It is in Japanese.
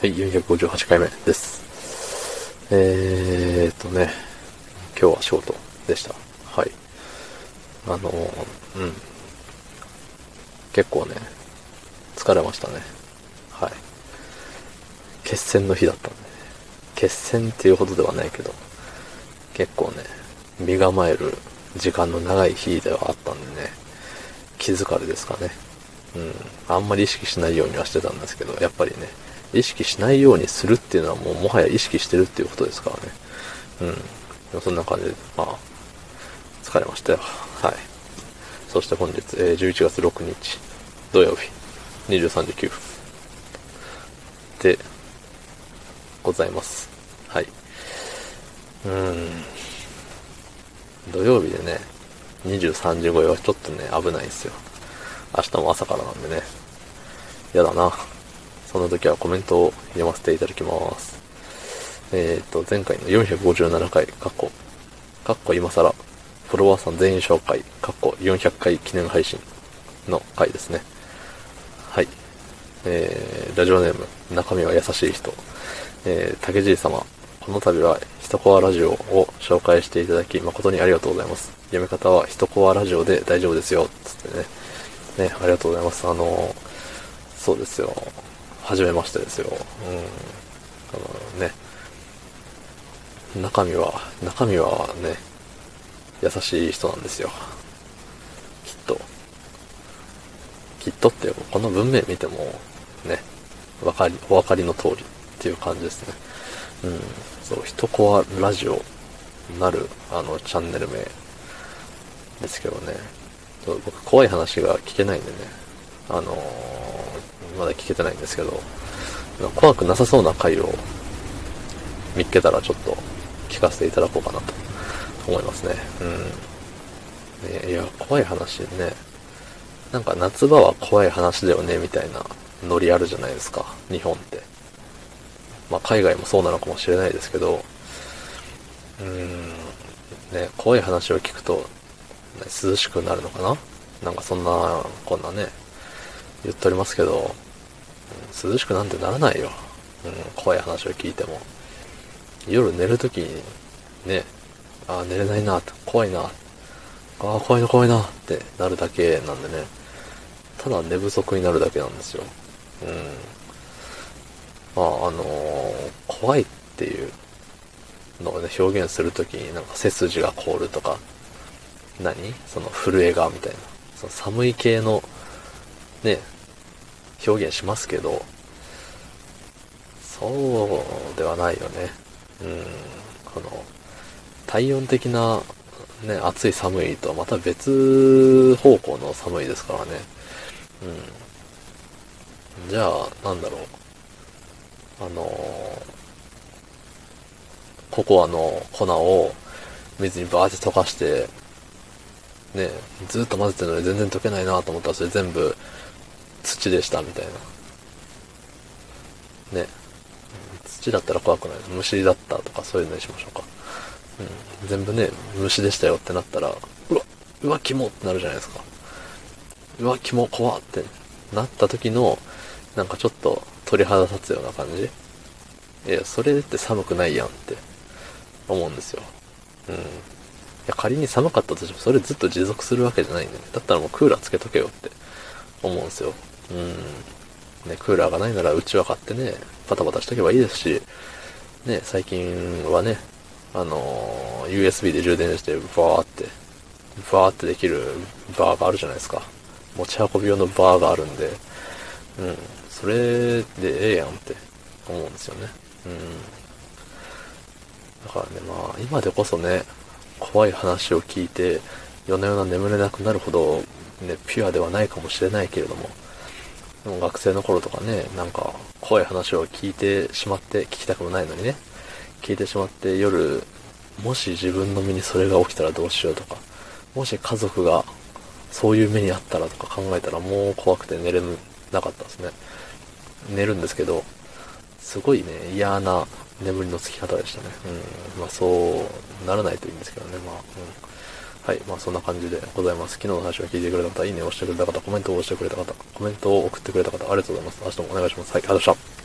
はい、458回目です。えーっとね、今日は仕事でした。はい。あの、うん。結構ね、疲れましたね。はい。決戦の日だったんで、ね、決戦っていうほどではないけど、結構ね、身構える時間の長い日ではあったんでね、気疲れですかね。うん。あんまり意識しないようにはしてたんですけど、やっぱりね、意識しないようにするっていうのはもうもはや意識してるっていうことですからね。うん。そんな感じで、まあ、疲れましたよ。はい。そして本日、えー、11月6日、土曜日、23時9分。で、ございます。はい。うーん。土曜日でね、23時超えはちょっとね、危ないんですよ。明日も朝からなんでね。やだな。その時はコメントを読ませていただきます。えっ、ー、と、前回の457回、過去、過去今更、フォロワーさん全員紹介、過去400回記念配信の回ですね。はい。えー、ラジオネーム、中身は優しい人。えー、竹爺様、この度は、ひとこわラジオを紹介していただき、誠にありがとうございます。読み方は、ひとこわラジオで大丈夫ですよ、つってね。ね、ありがとうございます。あのー、そうですよ。はじめましてですよ。うん。あのね。中身は、中身はね、優しい人なんですよ。きっと。きっとって、この文面見ても、ね、わかり、お分かりの通りっていう感じですね。うん。そう、ひとこわラジオなる、あの、チャンネル名ですけどね。そう僕、怖い話が聞けないんでね。あのー、まだ聞けてないんですけど、怖くなさそうな回を見っけたらちょっと聞かせていただこうかなと思いますね。うん。ねいや、怖い話ね。なんか夏場は怖い話だよね、みたいなノリあるじゃないですか、日本って。まあ海外もそうなのかもしれないですけど、うーん、ね、怖い話を聞くと、涼しくなるのかな？なんかそんな、こんなね、言っておりますけど、涼しくなんてならないよ。うん、怖い話を聞いても。夜寝るときに、ね、ああ、寝れないな、怖いな、ああ、怖いな、怖いな、ってなるだけなんでね。ただ寝不足になるだけなんですよ。うん。まあ、あのー、怖いっていうのをね、表現するときになんか背筋が凍るとか、何？その震えがみたいな。その寒い系の、ね、表現しますけど、そうではないよね。うん。この、体温的な、ね、暑い寒いとまた別方向の寒いですからね。うん。じゃあ、なんだろう。あのココアの粉を水にバーって溶かして、ね、ずっと混ぜてるのに全然溶けないなと思ったらそれ全部土でしたみたいな。ね。土だったら怖くない。虫だったとかそういうのにしましょうか。うん。全部ね、虫でしたよってなったら、うわ、うわ、キモってなるじゃないですか。うわ、キモ、怖ってなった時の、なんかちょっと鳥肌立つような感じいや、それって寒くないやんって思うんですよ。うん。いや、仮に寒かったとしても、それずっと持続するわけじゃないんでね。だったらもうクーラーつけとけよって思うんですよ。うん。ね、クーラーがないならうちは買ってね、パタパタしとけばいいですし、ね、最近はね、あの、USB で充電して、バーって、バーってできるバーがあるじゃないですか。持ち運び用のバーがあるんで、うん。それでええやんって思うんですよね。うん。だからね、まあ、今でこそね、怖い話を聞いて、夜な夜な眠れなくなるほど、ね、ピュアではないかもしれないけれども、でも学生の頃とかね、なんか、怖い話を聞いてしまって、聞きたくもないのにね、聞いてしまって夜、もし自分の身にそれが起きたらどうしようとか、もし家族がそういう目にあったらとか考えたらもう怖くて寝れなかったですね。寝るんですけど、すごいね、嫌な眠りのつき方でしたね。うん。まあそうならないといいんですけどね、まあ。うんはい。まあそんな感じでございます。昨日の話を聞いてくれた方、いいねを押してくれた方、コメントを押してくれた方、コメントを送ってくれた方、ありがとうございます。明日もお願いします。はい、ありがとうございました。